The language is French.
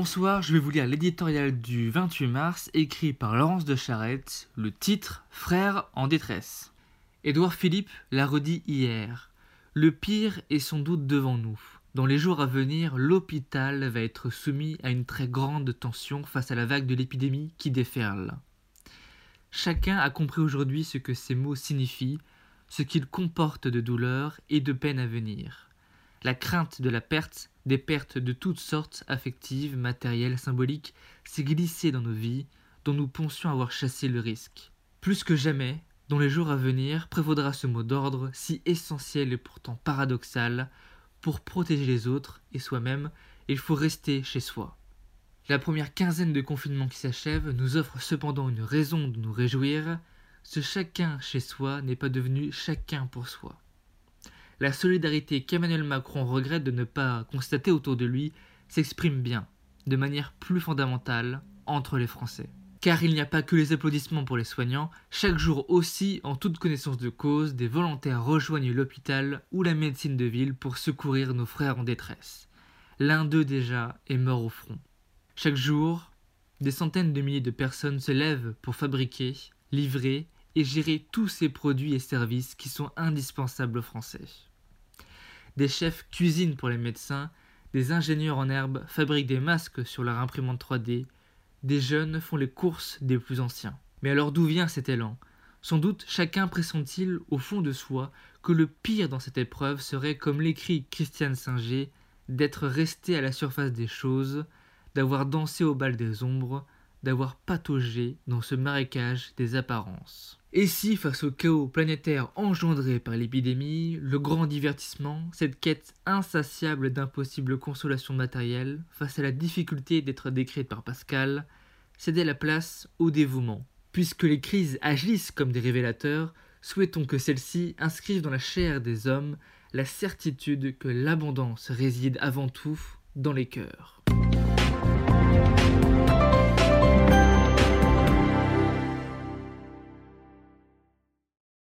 Bonsoir, je vais vous lire l'éditorial du 28 mars écrit par Laurence de Charette, le titre Frères en détresse. Édouard Philippe l'a redit hier. Le pire est sans doute devant nous. Dans les jours à venir, l'hôpital va être soumis à une très grande tension face à la vague de l'épidémie qui déferle. Chacun a compris aujourd'hui ce que ces mots signifient, ce qu'ils comportent de douleur et de peine à venir. La crainte de la perte, des pertes de toutes sortes, affectives, matérielles, symboliques, s'est glissée dans nos vies, dont nous pensions avoir chassé le risque. Plus que jamais, dans les jours à venir, prévaudra ce mot d'ordre, si essentiel et pourtant paradoxal, pour protéger les autres et soi-même, il faut rester chez soi. La première quinzaine de confinement qui s'achève nous offre cependant une raison de nous réjouir. Ce chacun chez soi n'est pas devenu chacun pour soi la solidarité qu'Emmanuel Macron regrette de ne pas constater autour de lui s'exprime bien, de manière plus fondamentale, entre les Français. Car il n'y a pas que les applaudissements pour les soignants, chaque jour aussi, en toute connaissance de cause, des volontaires rejoignent l'hôpital ou la médecine de ville pour secourir nos frères en détresse. L'un d'eux déjà est mort au front. Chaque jour, des centaines de milliers de personnes se lèvent pour fabriquer, livrer et gérer tous ces produits et services qui sont indispensables aux Français. Des chefs cuisinent pour les médecins, des ingénieurs en herbe fabriquent des masques sur leur imprimante 3D, des jeunes font les courses des plus anciens. Mais alors d'où vient cet élan? Sans doute chacun pressent-il au fond de soi que le pire dans cette épreuve serait, comme l'écrit Christiane Singer, d'être resté à la surface des choses, d'avoir dansé au bal des ombres, d'avoir pataugé dans ce marécage des apparences. Et si, face au chaos planétaire engendré par l'épidémie, le grand divertissement, cette quête insatiable d'impossibles consolations matérielles, face à la difficulté d'être décrite par Pascal, cédait la place au dévouement. Puisque les crises agissent comme des révélateurs, souhaitons que celles-ci inscrivent dans la chair des hommes la certitude que l'abondance réside avant tout dans les cœurs.